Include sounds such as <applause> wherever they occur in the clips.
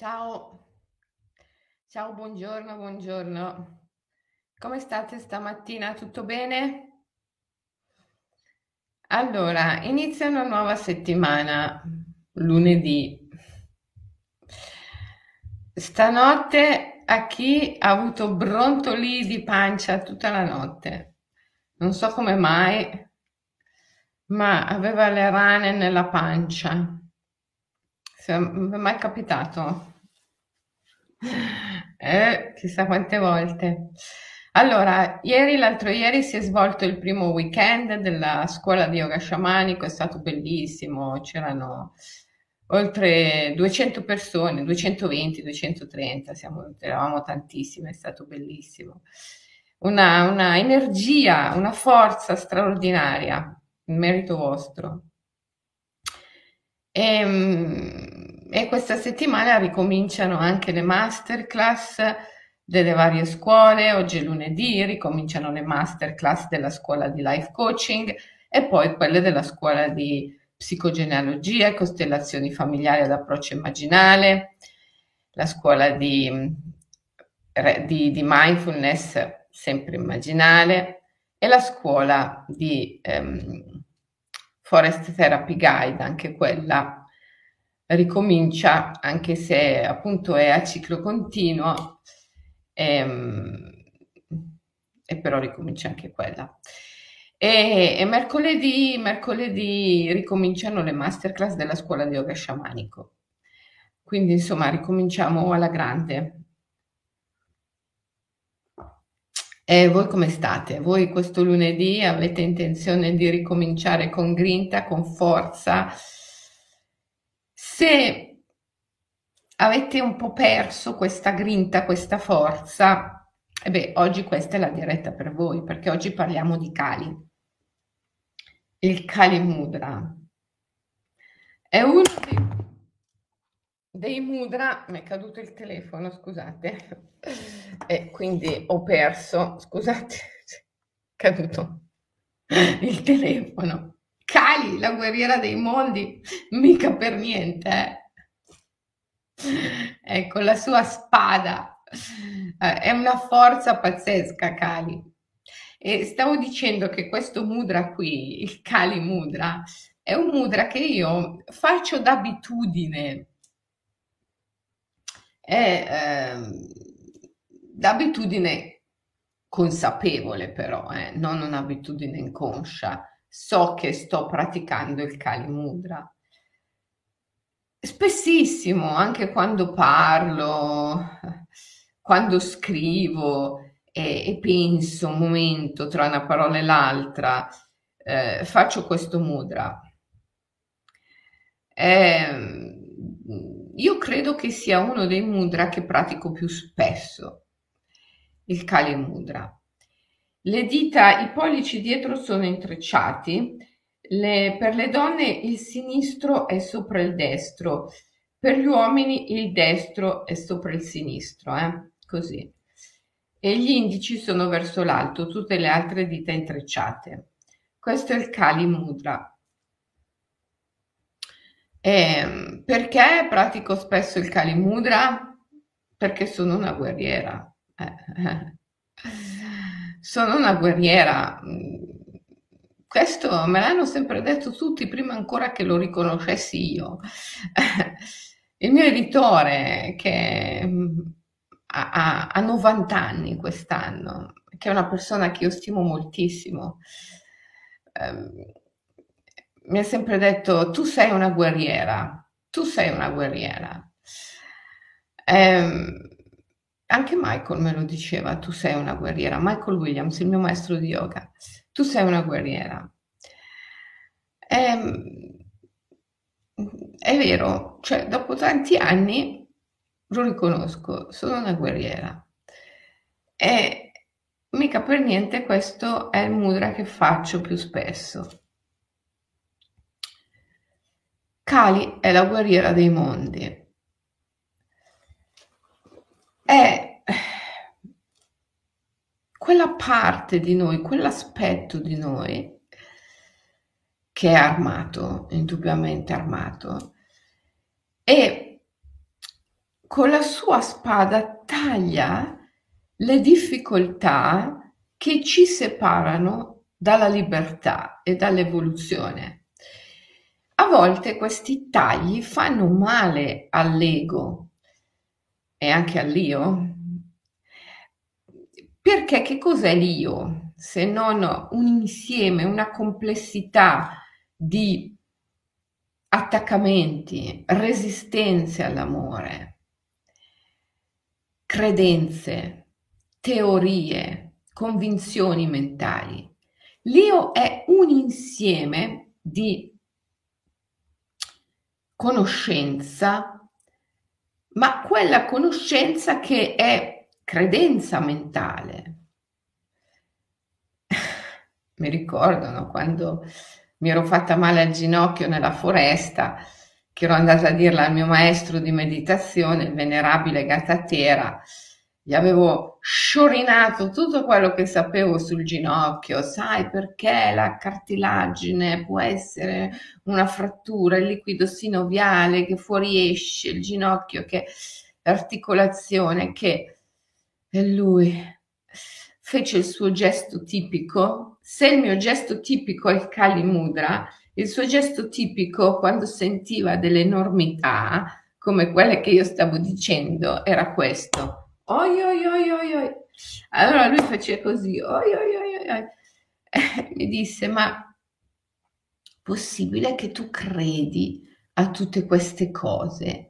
Ciao, ciao, buongiorno, buongiorno. Come state stamattina? Tutto bene? Allora, inizia una nuova settimana, lunedì. Stanotte a chi ha avuto brontoli di pancia tutta la notte? Non so come mai, ma aveva le rane nella pancia. Se mi è mai capitato? Eh, chissà quante volte. Allora, ieri, l'altro ieri si è svolto il primo weekend della scuola di yoga sciamanico, è stato bellissimo, c'erano oltre 200 persone, 220, 230, siamo, eravamo tantissime, è stato bellissimo. Una, una energia, una forza straordinaria, in merito vostro. E, ehm, e questa settimana ricominciano anche le masterclass delle varie scuole. Oggi è lunedì, ricominciano le masterclass della scuola di life coaching e poi quelle della scuola di psicogenealogia e costellazioni familiari ad approccio immaginale, la scuola di, di, di mindfulness sempre immaginale e la scuola di um, Forest Therapy Guide, anche quella ricomincia, anche se appunto è a ciclo continuo, e, ehm, e però ricomincia anche quella. E, e mercoledì, mercoledì ricominciano le masterclass della scuola di yoga sciamanico. Quindi insomma ricominciamo alla grande. E voi come state? Voi questo lunedì avete intenzione di ricominciare con grinta, con forza? Se avete un po' perso questa grinta, questa forza, e beh, oggi questa è la diretta per voi, perché oggi parliamo di Kali. Il Kali Mudra. È uno dei dei mudra, mi è caduto il telefono, scusate, e quindi ho perso, scusate, <laughs> è caduto il telefono. Cali, la guerriera dei mondi, mica per niente, eh. Ecco, la sua spada eh, è una forza pazzesca, Kali. E stavo dicendo che questo mudra qui, il Kali Mudra, è un mudra che io faccio d'abitudine è eh, d'abitudine consapevole però, eh, non un'abitudine inconscia. So che sto praticando il Kali Mudra. Spessissimo, anche quando parlo, <laughs> quando scrivo e, e penso un momento tra una parola e l'altra, eh, faccio questo mudra. Eh, io credo che sia uno dei mudra che pratico più spesso, il Kali Mudra. Le dita, i pollici dietro sono intrecciati, le, per le donne il sinistro è sopra il destro, per gli uomini il destro è sopra il sinistro, eh? così. E gli indici sono verso l'alto, tutte le altre dita intrecciate. Questo è il Kali Mudra. E perché pratico spesso il Kali Mudra? Perché sono una guerriera. Eh, sono una guerriera. Questo me l'hanno sempre detto tutti prima ancora che lo riconoscessi io. <laughs> Il mio editore, che ha, ha, ha 90 anni quest'anno, che è una persona che io stimo moltissimo, ehm, mi ha sempre detto tu sei una guerriera, tu sei una guerriera. Eh, anche Michael me lo diceva, tu sei una guerriera. Michael Williams, il mio maestro di yoga, tu sei una guerriera. Eh, è vero, cioè dopo tanti anni lo riconosco, sono una guerriera. E mica per niente questo è il mudra che faccio più spesso. Kali è la guerriera dei mondi. È quella parte di noi, quell'aspetto di noi che è armato, indubbiamente armato, e con la sua spada taglia le difficoltà che ci separano dalla libertà e dall'evoluzione. A volte questi tagli fanno male all'ego e anche all'io, perché che cos'è l'io se non un insieme, una complessità di attaccamenti, resistenze all'amore, credenze, teorie, convinzioni mentali. L'io è un insieme di conoscenza, ma quella conoscenza che è credenza mentale. <laughs> Mi ricordano quando mi ero fatta male al ginocchio nella foresta, che ero andata a dirla al mio maestro di meditazione, il venerabile Gatatera, gli avevo sciorinato tutto quello che sapevo sul ginocchio, sai perché la cartilagine può essere una frattura, il liquido sinoviale che fuoriesce, il ginocchio che l'articolazione che e lui fece il suo gesto tipico. Se il mio gesto tipico è il Kali Mudra, il suo gesto tipico quando sentiva delle enormità, come quelle che io stavo dicendo, era questo. Oi, oi, oi, oi, oi. Allora lui faceva così, oi, oi, oi, oi. E mi disse, ma possibile che tu credi a tutte queste cose?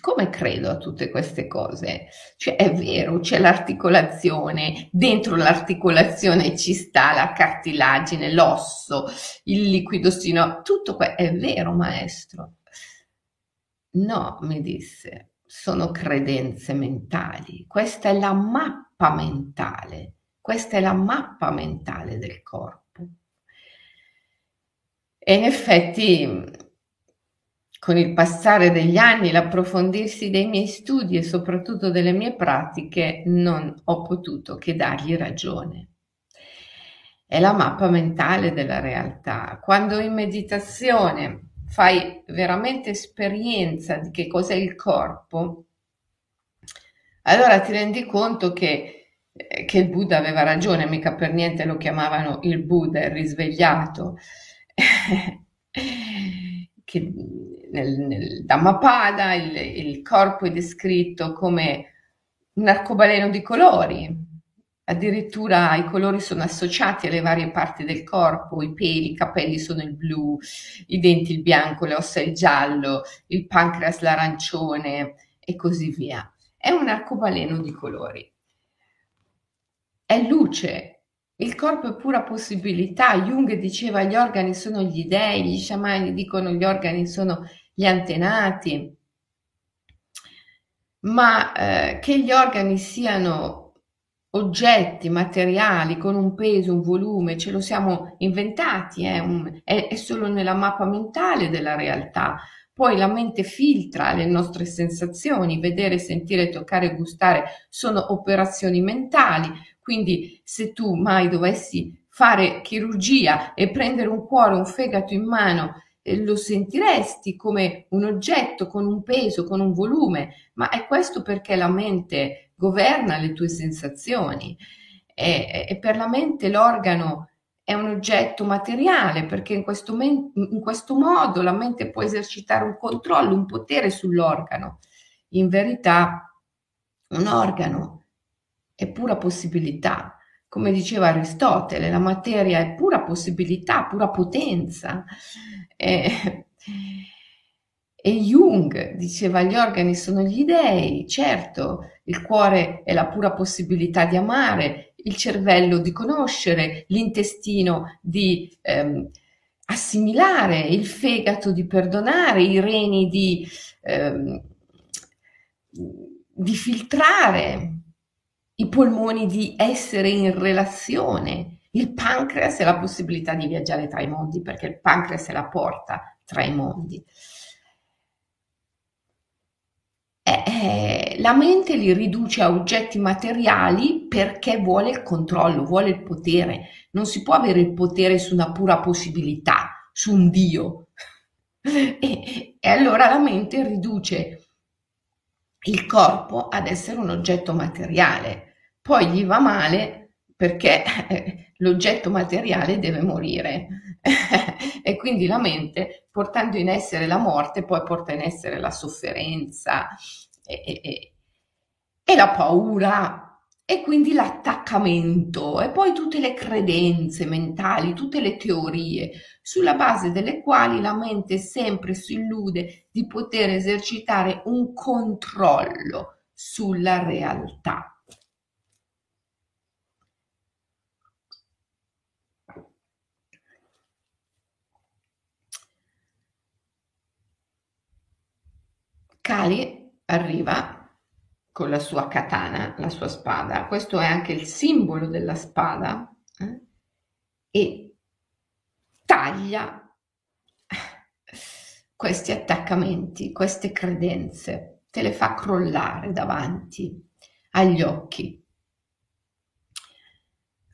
Come credo a tutte queste cose? Cioè, è vero, c'è l'articolazione, dentro l'articolazione ci sta la cartilagine, l'osso, il liquido sino, tutto questo è vero, maestro. No, mi disse, sono credenze mentali. Questa è la mappa mentale, questa è la mappa mentale del corpo. E in effetti con il passare degli anni, l'approfondirsi dei miei studi e soprattutto delle mie pratiche, non ho potuto che dargli ragione. È la mappa mentale della realtà. Quando in meditazione fai veramente esperienza di che cos'è il corpo, allora ti rendi conto che, eh, che il Buddha aveva ragione, mica per niente lo chiamavano il Buddha, il risvegliato. <laughs> che nel, nel Dhammapada il, il corpo è descritto come un arcobaleno di colori, addirittura i colori sono associati alle varie parti del corpo, i peli, i capelli sono il blu, i denti il bianco, le ossa il giallo, il pancreas l'arancione e così via. È un arcobaleno di colori. È luce, il corpo è pura possibilità. Jung diceva gli organi sono gli dei, gli sciamani dicono gli organi sono gli antenati. Ma eh, che gli organi siano oggetti materiali con un peso, un volume, ce lo siamo inventati, eh, un, è, è solo nella mappa mentale della realtà. Poi la mente filtra le nostre sensazioni, vedere, sentire, toccare, gustare sono operazioni mentali, quindi se tu mai dovessi fare chirurgia e prendere un cuore, un fegato in mano, eh, lo sentiresti come un oggetto con un peso, con un volume, ma è questo perché la mente governa le tue sensazioni e, e per la mente l'organo è un oggetto materiale perché in questo, men- in questo modo la mente può esercitare un controllo, un potere sull'organo. In verità un organo è pura possibilità. Come diceva Aristotele, la materia è pura possibilità, pura potenza. E, e Jung diceva gli organi sono gli dei, certo, il cuore è la pura possibilità di amare, il cervello di conoscere, l'intestino di ehm, assimilare, il fegato di perdonare, i reni di, ehm, di filtrare, i polmoni di essere in relazione. Il pancreas è la possibilità di viaggiare tra i mondi, perché il pancreas è la porta tra i mondi. Eh, eh, la mente li riduce a oggetti materiali perché vuole il controllo, vuole il potere. Non si può avere il potere su una pura possibilità, su un Dio. <laughs> e, e allora la mente riduce il corpo ad essere un oggetto materiale, poi gli va male perché <laughs> l'oggetto materiale deve morire <laughs> e quindi la mente, portando in essere la morte, poi porta in essere la sofferenza e, e, e la paura e quindi l'attaccamento e poi tutte le credenze mentali, tutte le teorie sulla base delle quali la mente sempre si illude di poter esercitare un controllo sulla realtà. Kali arriva con la sua katana, la sua spada, questo è anche il simbolo della spada, eh? e taglia questi attaccamenti, queste credenze, te le fa crollare davanti agli occhi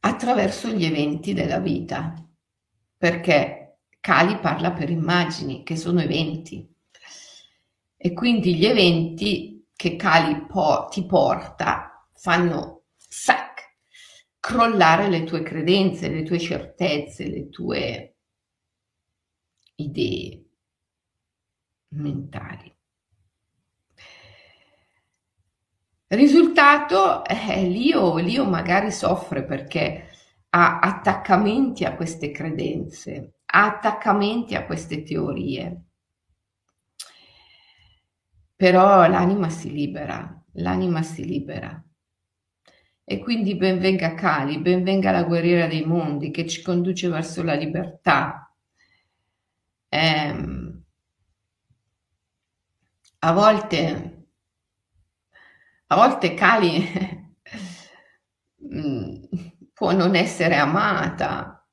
attraverso gli eventi della vita, perché Kali parla per immagini che sono eventi e quindi gli eventi che Kali po- ti porta fanno sac, crollare le tue credenze, le tue certezze, le tue idee mentali. Risultato, eh, l'io, l'io magari soffre perché ha attaccamenti a queste credenze, ha attaccamenti a queste teorie però l'anima si libera, l'anima si libera. E quindi benvenga Kali, benvenga la guerriera dei mondi che ci conduce verso la libertà. Ehm, a volte, a volte Kali <laughs> mm, può non essere amata,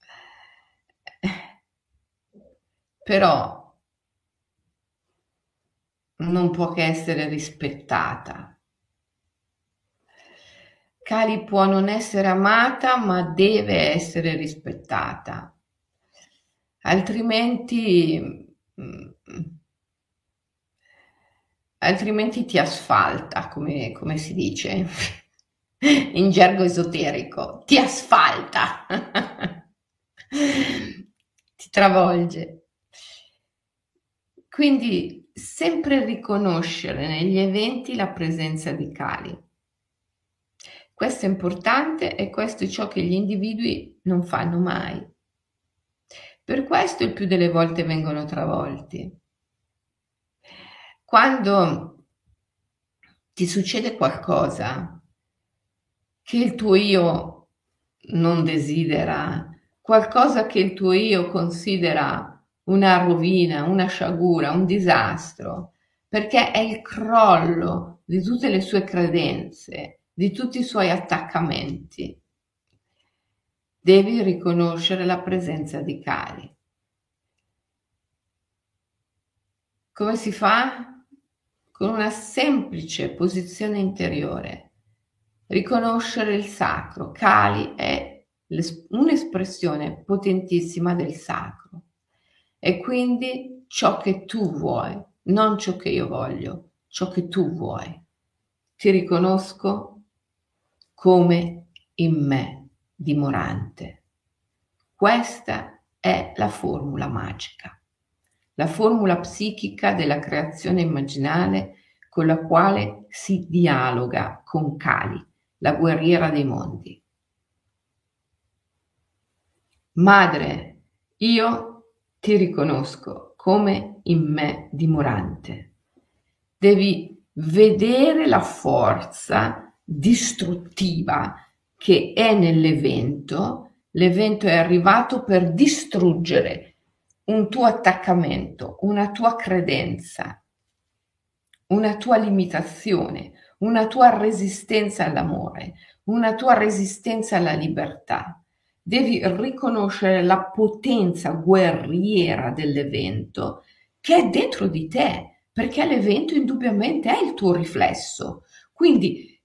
però non può che essere rispettata. Kali può non essere amata, ma deve essere rispettata. Altrimenti, mm, altrimenti ti asfalta, come, come si dice <laughs> in gergo esoterico, ti asfalta, <laughs> ti travolge. Quindi sempre riconoscere negli eventi la presenza di Kali. Questo è importante e questo è ciò che gli individui non fanno mai. Per questo il più delle volte vengono travolti. Quando ti succede qualcosa che il tuo io non desidera, qualcosa che il tuo io considera una rovina, una sciagura, un disastro, perché è il crollo di tutte le sue credenze, di tutti i suoi attaccamenti. Devi riconoscere la presenza di Kali. Come si fa? Con una semplice posizione interiore. Riconoscere il sacro. Kali è un'espressione potentissima del sacro e quindi ciò che tu vuoi, non ciò che io voglio, ciò che tu vuoi. Ti riconosco come in me dimorante. Questa è la formula magica, la formula psichica della creazione immaginale con la quale si dialoga con Kali, la guerriera dei mondi. Madre, io ti riconosco come in me dimorante. Devi vedere la forza distruttiva che è nell'evento. L'evento è arrivato per distruggere un tuo attaccamento, una tua credenza, una tua limitazione, una tua resistenza all'amore, una tua resistenza alla libertà devi riconoscere la potenza guerriera dell'evento che è dentro di te, perché l'evento indubbiamente è il tuo riflesso. Quindi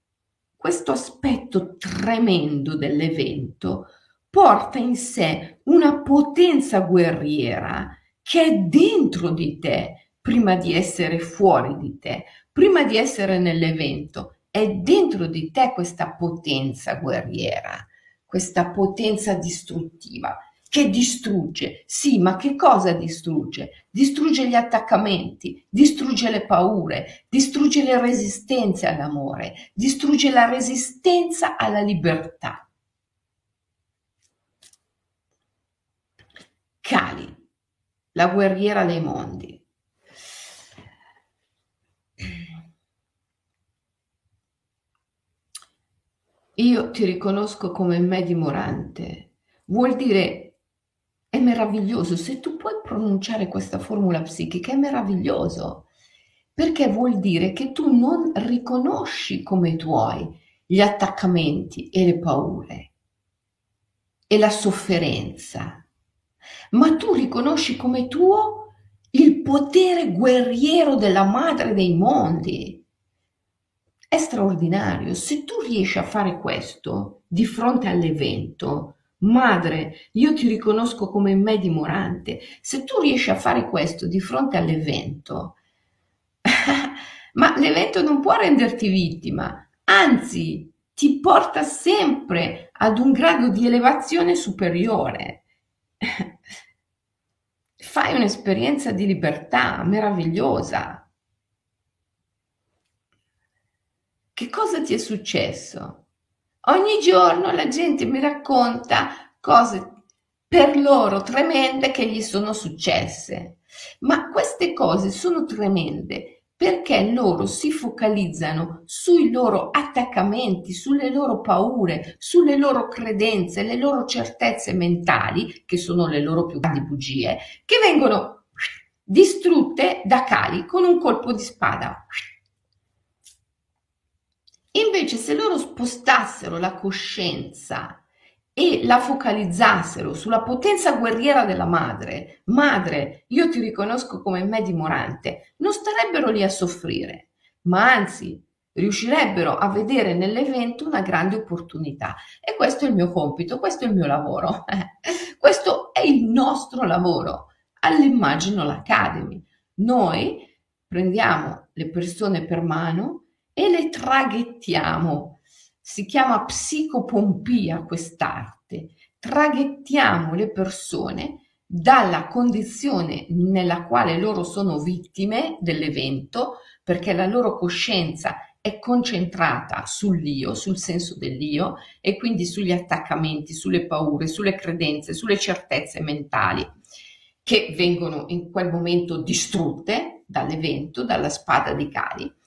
questo aspetto tremendo dell'evento porta in sé una potenza guerriera che è dentro di te, prima di essere fuori di te, prima di essere nell'evento. È dentro di te questa potenza guerriera, questa potenza distruttiva che distrugge. Sì, ma che cosa distrugge? Distrugge gli attaccamenti, distrugge le paure, distrugge le resistenze all'amore, distrugge la resistenza alla libertà. Kali, la guerriera dei mondi. Io ti riconosco come me dimorante. Vuol dire è meraviglioso, se tu puoi pronunciare questa formula psichica è meraviglioso, perché vuol dire che tu non riconosci come tuoi gli attaccamenti e le paure e la sofferenza, ma tu riconosci come tuo il potere guerriero della madre dei mondi. È straordinario. Se tu riesci a fare questo di fronte all'evento, Madre, io ti riconosco come me dimorante. Se tu riesci a fare questo di fronte all'evento, <laughs> ma l'evento non può renderti vittima, anzi ti porta sempre ad un grado di elevazione superiore. <laughs> Fai un'esperienza di libertà meravigliosa. Che cosa ti è successo? Ogni giorno la gente mi racconta cose per loro tremende che gli sono successe. Ma queste cose sono tremende perché loro si focalizzano sui loro attaccamenti, sulle loro paure, sulle loro credenze, le loro certezze mentali, che sono le loro più grandi bugie, che vengono distrutte da Kali con un colpo di spada. Invece se loro spostassero la coscienza e la focalizzassero sulla potenza guerriera della madre, madre, io ti riconosco come me dimorante, non starebbero lì a soffrire, ma anzi riuscirebbero a vedere nell'evento una grande opportunità. E questo è il mio compito, questo è il mio lavoro, <laughs> questo è il nostro lavoro all'Imaginal Academy. Noi prendiamo le persone per mano e le traghettiamo. Si chiama psicopompia quest'arte. Traghettiamo le persone dalla condizione nella quale loro sono vittime dell'evento, perché la loro coscienza è concentrata sull'io, sul senso dell'io e quindi sugli attaccamenti, sulle paure, sulle credenze, sulle certezze mentali che vengono in quel momento distrutte dall'evento, dalla spada di Kali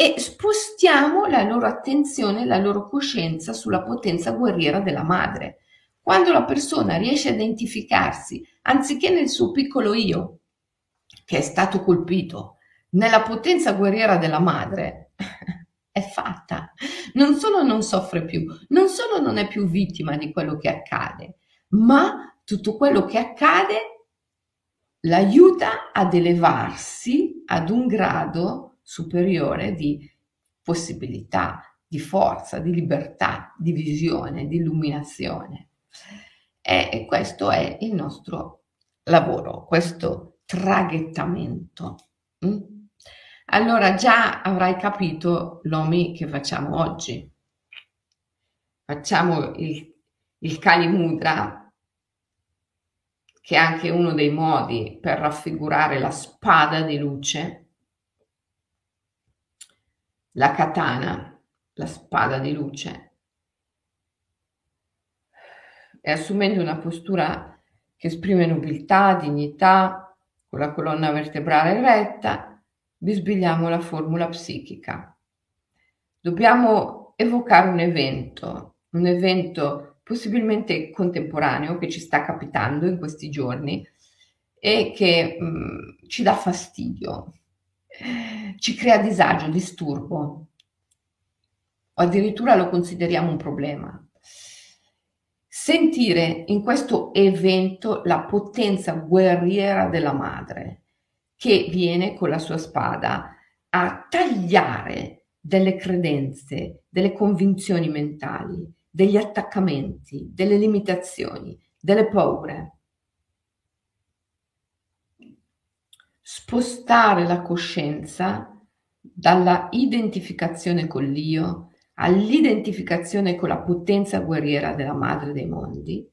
e spostiamo la loro attenzione, la loro coscienza sulla potenza guerriera della madre. Quando la persona riesce a identificarsi, anziché nel suo piccolo io, che è stato colpito, nella potenza guerriera della madre, <laughs> è fatta. Non solo non soffre più, non solo non è più vittima di quello che accade, ma tutto quello che accade l'aiuta ad elevarsi ad un grado superiore di possibilità, di forza, di libertà, di visione, di illuminazione. E questo è il nostro lavoro, questo traghettamento. Mm? Allora già avrai capito l'OMI che facciamo oggi. Facciamo il, il Kali Mudra, che è anche uno dei modi per raffigurare la spada di luce la katana, la spada di luce, e assumendo una postura che esprime nobiltà, dignità, con la colonna vertebrale retta, bisbigliamo la formula psichica. Dobbiamo evocare un evento, un evento possibilmente contemporaneo che ci sta capitando in questi giorni e che mh, mm, ci dà fastidio, ci crea disagio, disturbo o addirittura lo consideriamo un problema. Sentire in questo evento la potenza guerriera della madre che viene con la sua spada a tagliare delle credenze, delle convinzioni mentali, degli attaccamenti, delle limitazioni, delle paure spostare la coscienza dalla identificazione con l'io all'identificazione con la potenza guerriera della madre dei mondi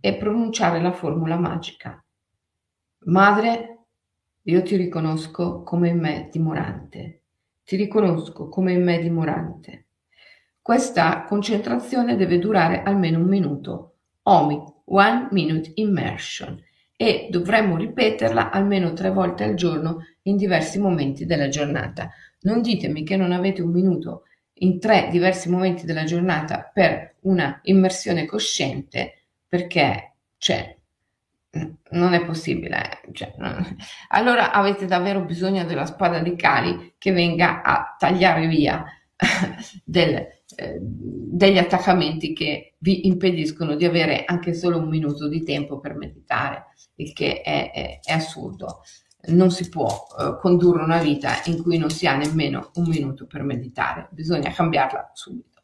e pronunciare la formula magica. Madre, io ti riconosco come in me dimorante. Ti riconosco come in me dimorante. Questa concentrazione deve durare almeno un minuto. OMI, One Minute Immersion, e dovremmo ripeterla almeno tre volte al giorno in diversi momenti della giornata. Non ditemi che non avete un minuto in tre diversi momenti della giornata per una immersione cosciente perché cioè, non è possibile. Cioè, allora avete davvero bisogno della spada di Cali che venga a tagliare via <laughs> del, eh, degli attaccamenti che vi impediscono di avere anche solo un minuto di tempo per meditare, il che è, è, è assurdo. Non si può eh, condurre una vita in cui non si ha nemmeno un minuto per meditare, bisogna cambiarla subito.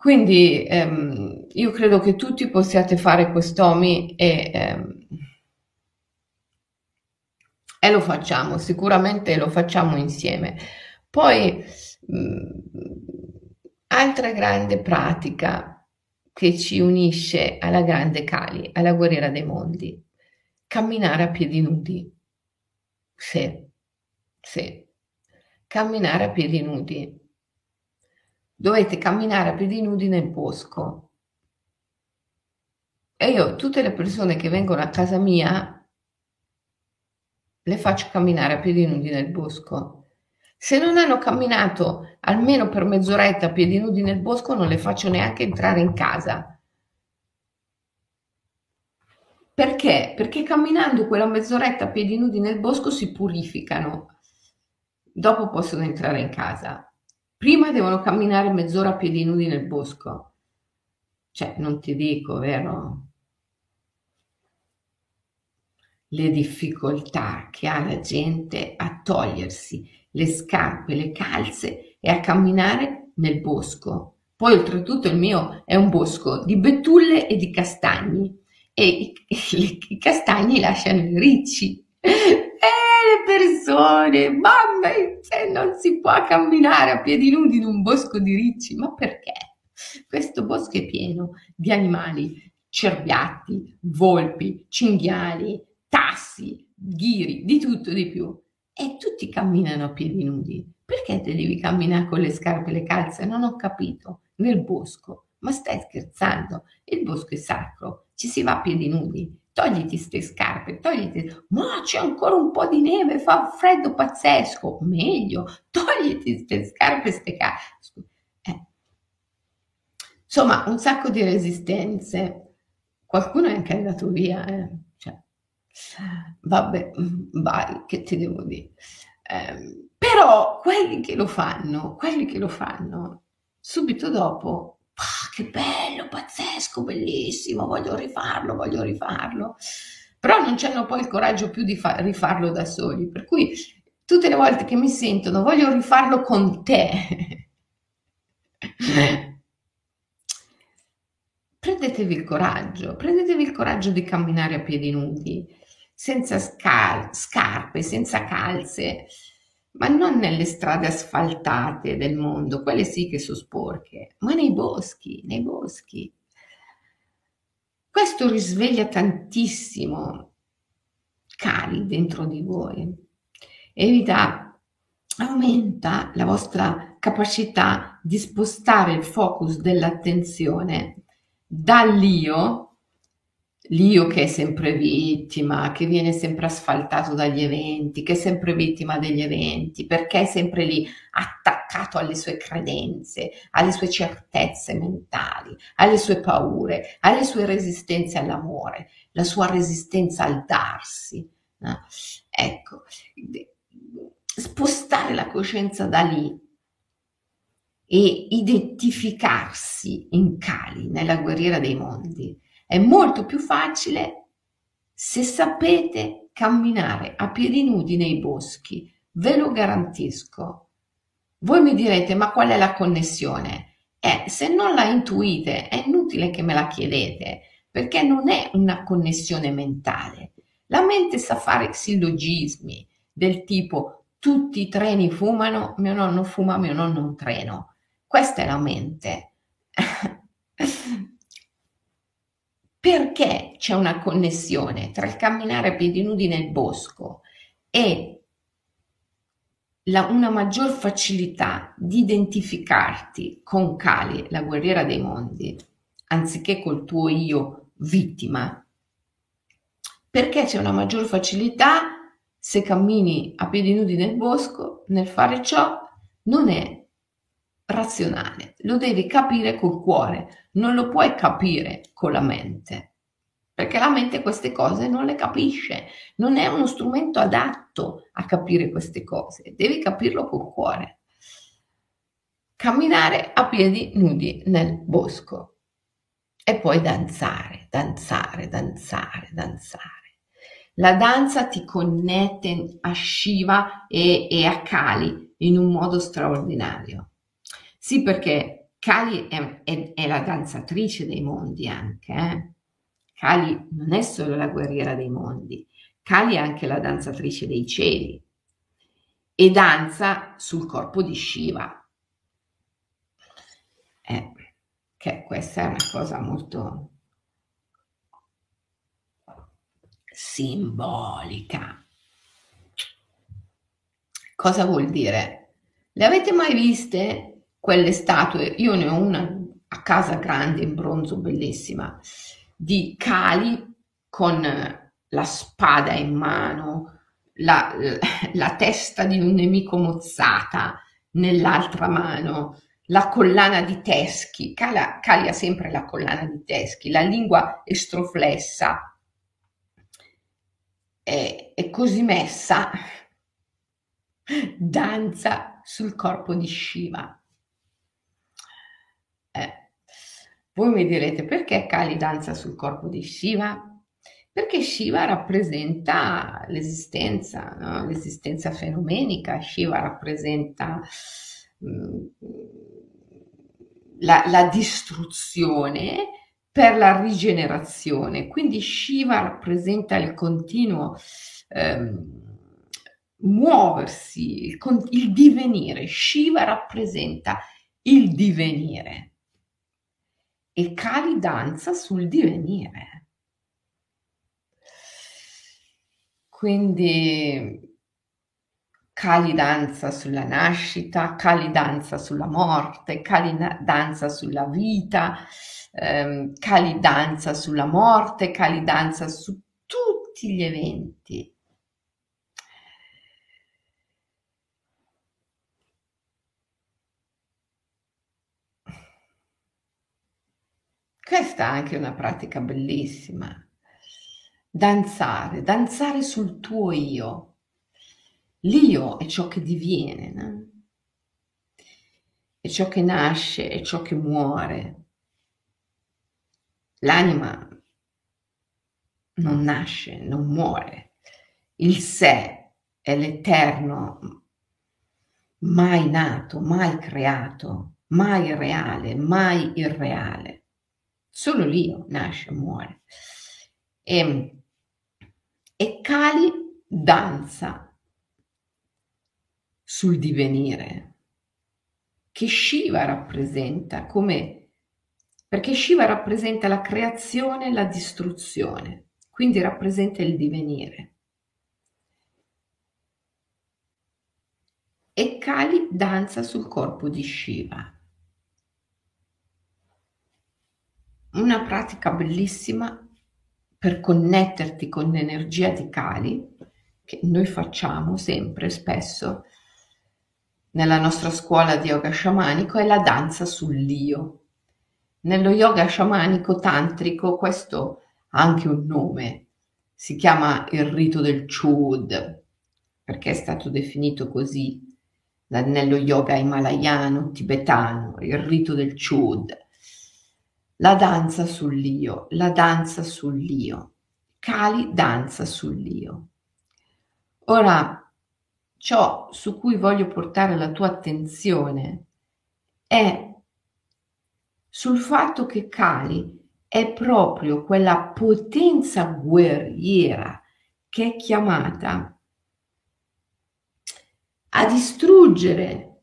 Quindi ehm, io credo che tutti possiate fare quest'OMI e, ehm, e lo facciamo, sicuramente lo facciamo insieme. Poi mh, mm, altra grande pratica che ci unisce alla grande Kali, alla guerriera dei mondi, camminare a piedi nudi. Sì, sì, camminare a piedi nudi dovete camminare a piedi nudi nel bosco. E io tutte le persone che vengono a casa mia le faccio camminare a piedi nudi nel bosco. Se non hanno camminato almeno per mezz'oretta a piedi nudi nel bosco, non le faccio neanche entrare in casa. Perché? Perché camminando quella mezz'oretta a piedi nudi nel bosco si purificano. Dopo possono entrare in casa. Prima devono camminare mezz'ora a piedi nudi nel bosco. Cioè, non ti dico, vero? Le difficoltà che ha la gente a togliersi le scarpe, le calze e a camminare nel bosco. Poi oltretutto il mio è un bosco di betulle e di castagni e i, <laughs> i, i castagni lasciano i ricci <laughs> le persone, mamma, cioè non si può camminare a piedi nudi in un bosco di ricci, ma perché? Questo bosco è pieno di animali, cerbiatti, volpi, cinghiali, tassi, ghiri, di tutto di più. E tutti camminano a piedi nudi. Perché te devi camminare con le scarpe e le calze? Non ho capito. Nel bosco. Ma stai scherzando? Il bosco è sacro, ci si va a piedi nudi togliti ste scarpe, togliti, ma c'è ancora un po' di neve, fa freddo pazzesco, meglio, togliti ste scarpe, ste cazzo. Eh. Insomma, un sacco di resistenze, qualcuno è anche andato via, eh. Vabbè, vai, che ti devo dire. Eh, però quelli che lo fanno, quelli che lo fanno, subito dopo ah, che bello, pazzesco, bellissimo, voglio rifarlo, voglio rifarlo. Però non hanno poi il coraggio più di fa- rifarlo da soli, per cui tutte le volte che mi sentono voglio rifarlo con te. <laughs> prendetevi il coraggio, prendetevi il coraggio di camminare a piedi nudi, senza scal- scarpe, senza calze, ma non nelle strade asfaltate del mondo, quelle sì che sono sporche, ma nei boschi, nei boschi. Questo risveglia tantissimo cari dentro di voi e vi dà, aumenta la vostra capacità di spostare il focus dell'attenzione dall'io l'io che è sempre vittima, che viene sempre asfaltato dagli eventi, che è sempre vittima degli eventi, perché è sempre lì attaccato alle sue credenze, alle sue certezze mentali, alle sue paure, alle sue resistenze all'amore, la sua resistenza al darsi. No? Ecco, spostare la coscienza da lì e identificarsi in Kali, nella guerriera dei mondi, è molto più facile se sapete camminare a piedi nudi nei boschi, ve lo garantisco. Voi mi direte, ma qual è la connessione? Eh, se non la intuite, è inutile che me la chiedete, perché non è una connessione mentale. La mente sa fare sillogismi del tipo tutti i treni fumano, mio nonno fuma, mio nonno un treno. Questa è la mente. <laughs> Perché c'è una connessione tra il camminare a piedi nudi nel bosco e la, una maggior facilità di identificarti con Kali, la guerriera dei mondi, anziché col tuo io vittima? Perché c'è una maggior facilità se cammini a piedi nudi nel bosco, nel fare ciò, non è razionale, lo devi capire col cuore, non lo puoi capire con la mente, perché la mente queste cose non le capisce, non è uno strumento adatto a capire queste cose, devi capirlo col cuore. Camminare a piedi nudi nel bosco e poi danzare, danzare, danzare, danzare. La danza ti connette a Shiva e, e a Kali in un modo straordinario. Sì, perché Kali è, è, è la danzatrice dei mondi anche. Eh? Kali non è solo la guerriera dei mondi, Kali è anche la danzatrice dei cieli e danza sul corpo di Shiva. Eh, che questa è una cosa molto simbolica. Cosa vuol dire? Le avete mai viste quelle statue? Io ne ho una a casa grande in bronzo, bellissima, di Kali con la spada in mano, la, la testa di un nemico mozzata nell'altra mano, la collana di teschi, Kali ha sempre la collana di teschi, la lingua estroflessa, è, è così messa, danza sul corpo di Shiva. Eh, voi mi direte perché Kali danza sul corpo di Shiva? Perché Shiva rappresenta l'esistenza, no? l'esistenza fenomenica, Shiva rappresenta mh, mm, la, la distruzione per la rigenerazione. Quindi Shiva rappresenta il continuo ehm, muoversi, il, il divenire. Shiva rappresenta il divenire e Kali danza sul divenire. Quindi Kali danza sulla nascita, Kali danza sulla morte, Kali danza sulla vita, ehm, Kali danza sulla morte, Kali danza su tutti gli eventi. Questa è anche una pratica bellissima. Danzare, danzare sul tuo io. L'io è ciò che diviene, no? è ciò che nasce, è ciò che muore. L'anima non nasce, non muore. Il sé è l'eterno, mai nato, mai creato, mai reale, mai irreale. Solo l'io nasce e muore. E, e Kali danza sul divenire che Shiva rappresenta come perché Shiva rappresenta la creazione e la distruzione, quindi rappresenta il divenire. E Kali danza sul corpo di Shiva. Una pratica bellissima per connetterti con l'energia di Kali, che noi facciamo sempre, spesso, nella nostra scuola di yoga sciamanico, è la danza sull'io. Nello yoga sciamanico tantrico questo ha anche un nome, si chiama il rito del Chud, perché è stato definito così nello yoga himalayano, tibetano, il rito del Chud. La danza sull'io, la danza sull'io. Kali danza sull'io. Ora, ciò su cui voglio portare la tua attenzione è sul fatto che Kali è proprio quella potenza guerriera che è chiamata a distruggere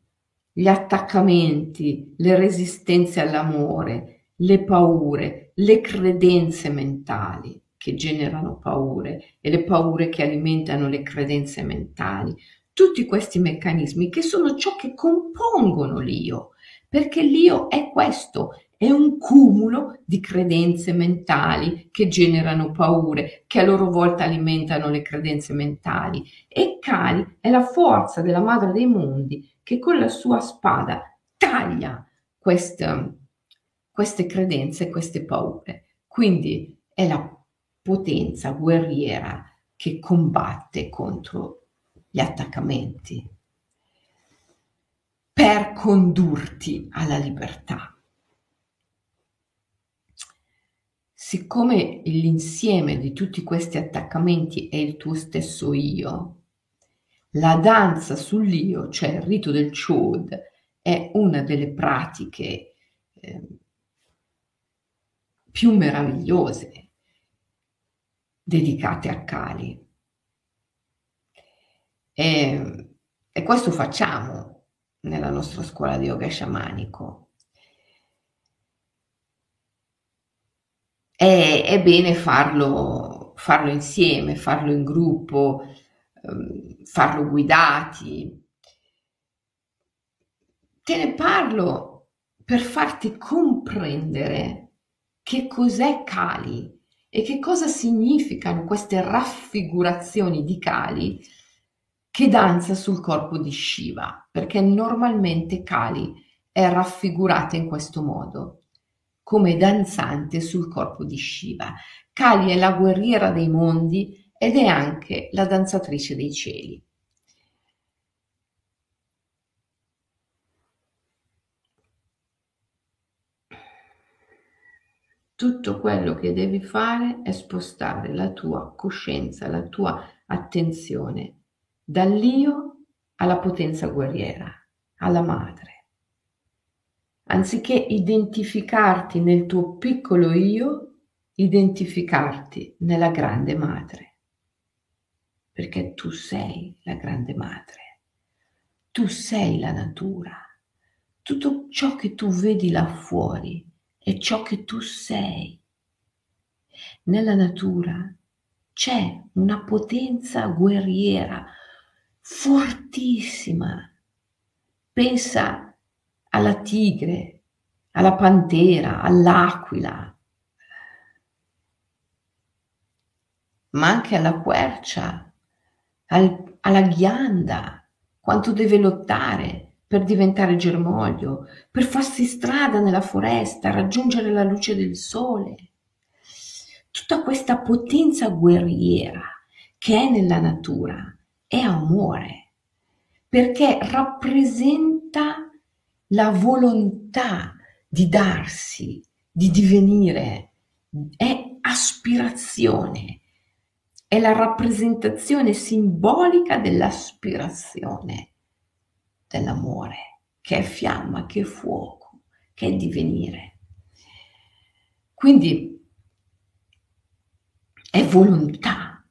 gli attaccamenti, le resistenze all'amore, le paure, le credenze mentali che generano paure e le paure che alimentano le credenze mentali. Tutti questi meccanismi che sono ciò che compongono l'io, perché l'io è questo, è un cumulo di credenze mentali che generano paure, che a loro volta alimentano le credenze mentali. E Kali è la forza della madre dei mondi che con la sua spada taglia queste, queste credenze, queste paure. Quindi è la potenza guerriera che combatte contro gli attaccamenti per condurti alla libertà. Siccome l'insieme di tutti questi attaccamenti è il tuo stesso io, la danza sull'io, cioè il rito del Chod, è una delle pratiche eh, più meravigliose dedicate a Kali. E, e questo facciamo nella nostra scuola di yoga sciamanico. È, è bene farlo, farlo insieme, farlo in gruppo, Ehm, farlo guidati. Te ne parlo per farti comprendere che cos'è Kali e che cosa significano queste raffigurazioni di Kali che danza sul corpo di Shiva, perché normalmente Kali è raffigurata in questo modo, come danzante sul corpo di Shiva. Kali è la guerriera dei mondi ed è anche la danzatrice dei cieli. Tutto quello che devi fare è spostare la tua coscienza, la tua attenzione dall'io alla potenza guerriera, alla madre. Anziché identificarti nel tuo piccolo io, identificarti nella grande madre. Perché tu sei la grande madre, tu sei la natura, tutto ciò che tu vedi là fuori è ciò che tu sei. Nella natura c'è una potenza guerriera fortissima. Pensa alla tigre, alla pantera, all'aquila, ma anche alla quercia, al, alla ghianda, quanto deve lottare per diventare germoglio, per farsi strada nella foresta, raggiungere la luce del sole. Tutta questa potenza guerriera che è nella natura è amore, perché rappresenta la volontà di darsi, di divenire, è aspirazione, è la rappresentazione simbolica dell'aspirazione dell'amore, che è fiamma, che è fuoco, che è divenire. Quindi è volontà.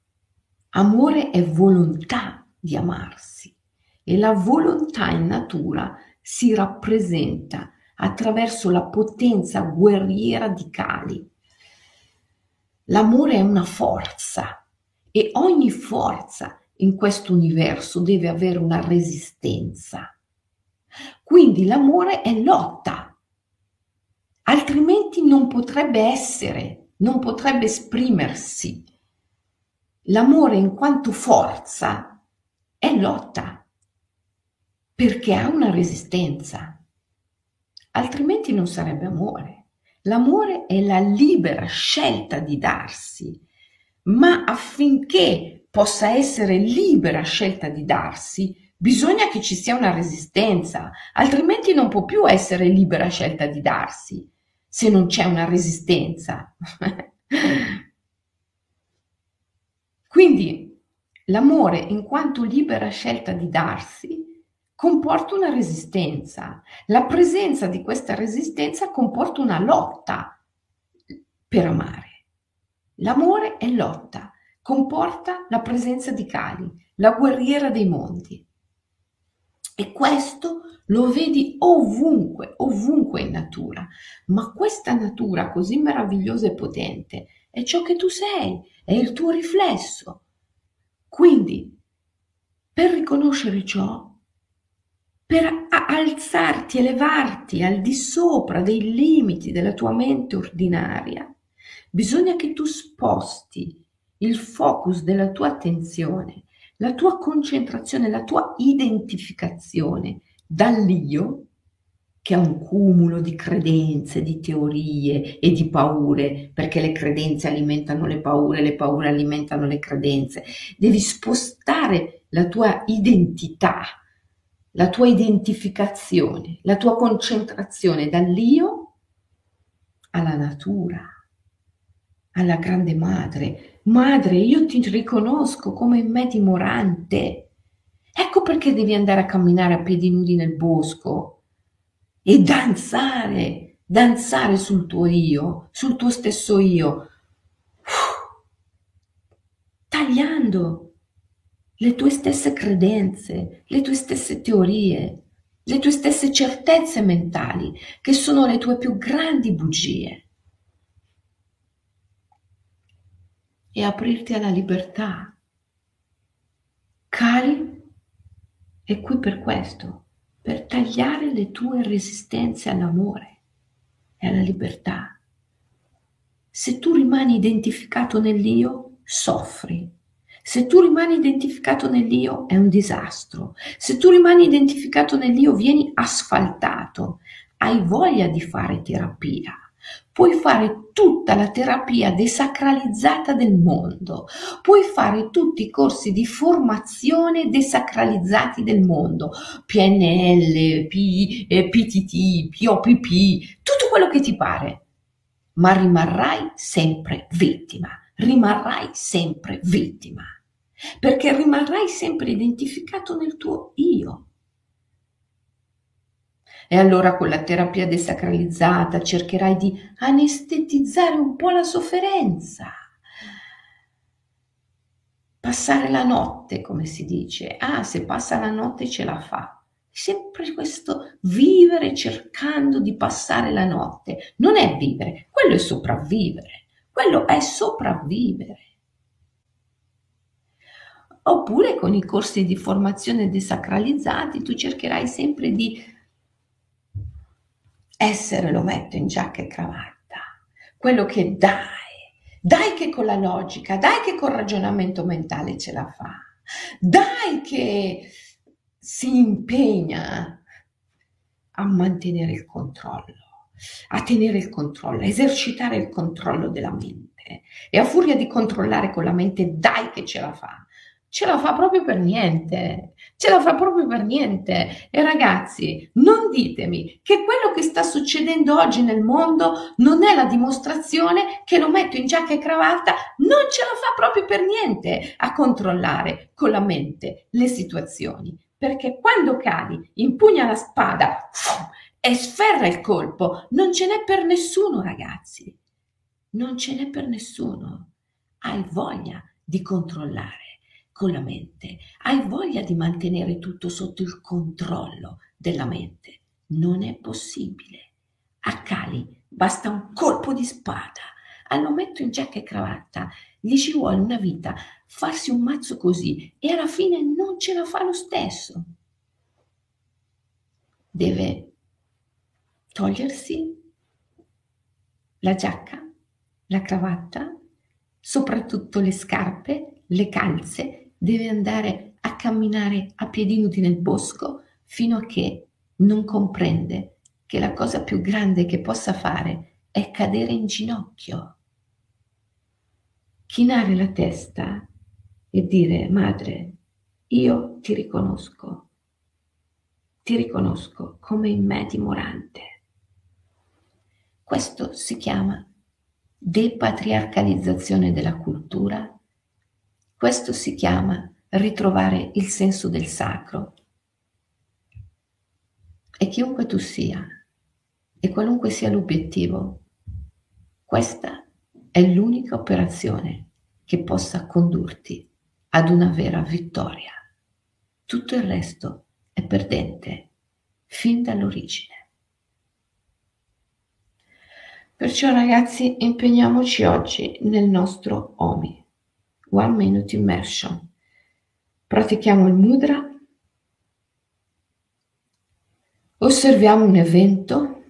Amore è volontà di amarsi e la volontà in natura si rappresenta attraverso la potenza guerriera di Kali. L'amore è una forza e ogni forza in questo universo deve avere una resistenza. Quindi l'amore è lotta, altrimenti non potrebbe essere, non potrebbe esprimersi. L'amore in quanto forza è lotta, perché ha una resistenza, altrimenti non sarebbe amore. L'amore è la libera scelta di darsi, ma affinché possa essere libera scelta di darsi, bisogna che ci sia una resistenza, altrimenti non può più essere libera scelta di darsi se non c'è una resistenza. <laughs> Quindi l'amore in quanto libera scelta di darsi comporta una resistenza. La presenza di questa resistenza comporta una lotta per amare. L'amore è lotta, comporta la presenza di Kali, la guerriera dei mondi. E questo lo vedi ovunque, ovunque in natura. Ma questa natura così meravigliosa e potente è ciò che tu sei, è il tuo riflesso. Quindi, per riconoscere ciò, per alzarti, elevarti al di sopra dei limiti della tua mente ordinaria, bisogna che tu sposti il focus della tua attenzione, la tua concentrazione, la tua identificazione dall'io, che è un cumulo di credenze, di teorie e di paure, perché le credenze alimentano le paure, le paure alimentano le credenze. Devi spostare la tua identità, la tua identificazione, la tua concentrazione dall'io alla natura, alla grande madre. Madre, io ti riconosco come me dimorante. Ecco perché devi andare a camminare a piedi nudi nel bosco e danzare, danzare sul tuo io, sul tuo stesso io, tagliando le tue stesse credenze, le tue stesse teorie, le tue stesse certezze mentali, che sono le tue più grandi bugie. E aprirti alla libertà. Kali è qui per questo, per tagliare le tue resistenze all'amore e alla libertà. Se tu rimani identificato nell'io, soffri se tu rimani identificato nell'io è un disastro. Se tu rimani identificato nell'io vieni asfaltato. Hai voglia di fare terapia. Puoi fare tutta la terapia desacralizzata del mondo, puoi fare tutti i corsi di formazione desacralizzati del mondo, PNL, P, eh, PTT, POPP, tutto quello che ti pare, ma rimarrai sempre vittima, rimarrai sempre vittima. Perché rimarrai sempre identificato nel tuo io. E allora con la terapia desacralizzata cercherai di anestetizzare un po' la sofferenza. Passare la notte, come si dice. Ah, se passa la notte ce la fa. Sempre questo vivere cercando di passare la notte. Non è vivere, quello è sopravvivere. Quello è sopravvivere oppure con i corsi di formazione desacralizzati tu cercherai sempre di essere lo metto in giacca e cravatta, quello che dai, dai che con la logica, dai che col ragionamento mentale ce la fa, dai che si impegna a mantenere il controllo, a tenere il controllo, a esercitare il controllo della mente e a furia di controllare con la mente dai che ce la fa. Ce la fa proprio per niente, ce la fa proprio per niente. E ragazzi, non ditemi che quello che sta succedendo oggi nel mondo non è la dimostrazione che lo metto in giacca e cravatta, non ce la fa proprio per niente a controllare con la mente le situazioni. Perché quando cadi, impugna la spada e sferra il colpo, non ce n'è per nessuno, ragazzi. Non ce n'è per nessuno. Hai voglia di controllare con la mente, hai voglia di mantenere tutto sotto il controllo della mente. Non è possibile. A Cali basta un colpo di spada. Al metto in giacca e cravatta gli ci vuole una vita farsi un mazzo così e alla fine non ce la fa lo stesso. Deve togliersi la giacca, la cravatta, soprattutto le scarpe, le calze deve andare a camminare a piedi nudi nel bosco fino a che non comprende che la cosa più grande che possa fare è cadere in ginocchio, chinare la testa e dire madre, io ti riconosco, ti riconosco come in me dimorante. Questo si chiama depatriarcalizzazione della cultura questo si chiama ritrovare il senso del sacro. E chiunque tu sia, e qualunque sia l'obiettivo, questa è l'unica operazione che possa condurti ad una vera vittoria. Tutto il resto è perdente fin dall'origine. Perciò ragazzi impegniamoci oggi nel nostro OMI, One Minute Immersion. Pratichiamo il mudra, osserviamo un evento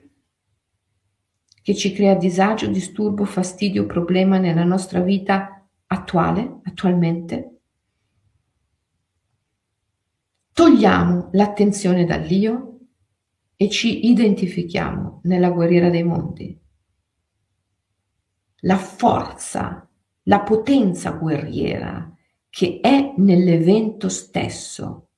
che ci crea disagio, disturbo, fastidio, problema nella nostra vita attuale, attualmente. Togliamo l'attenzione dall'io e ci identifichiamo nella guerriera dei mondi. La forza, la potenza guerriera che è nell'evento stesso.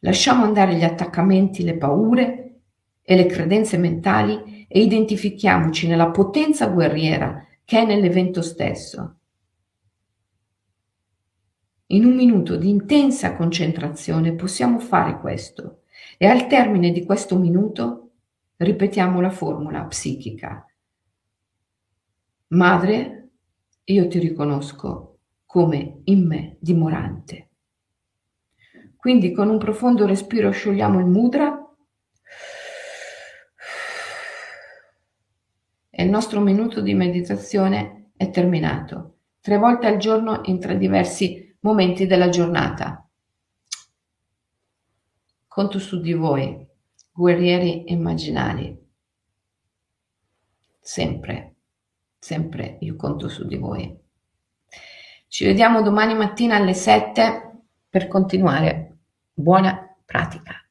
Lasciamo andare gli attaccamenti, le paure e le credenze mentali e identifichiamoci nella potenza guerriera che è nell'evento stesso. In un minuto di intensa concentrazione possiamo fare questo e al termine di questo minuto ripetiamo la formula psichica. Madre, io ti riconosco come in me dimorante. Quindi con un profondo respiro sciogliamo il mudra e il nostro minuto di meditazione è terminato. Tre volte al giorno in tre diversi momenti della giornata. Conto su di voi, guerrieri immaginari. Sempre, sempre io conto su di voi. Ci vediamo domani mattina alle 7 per continuare. Buona pratica.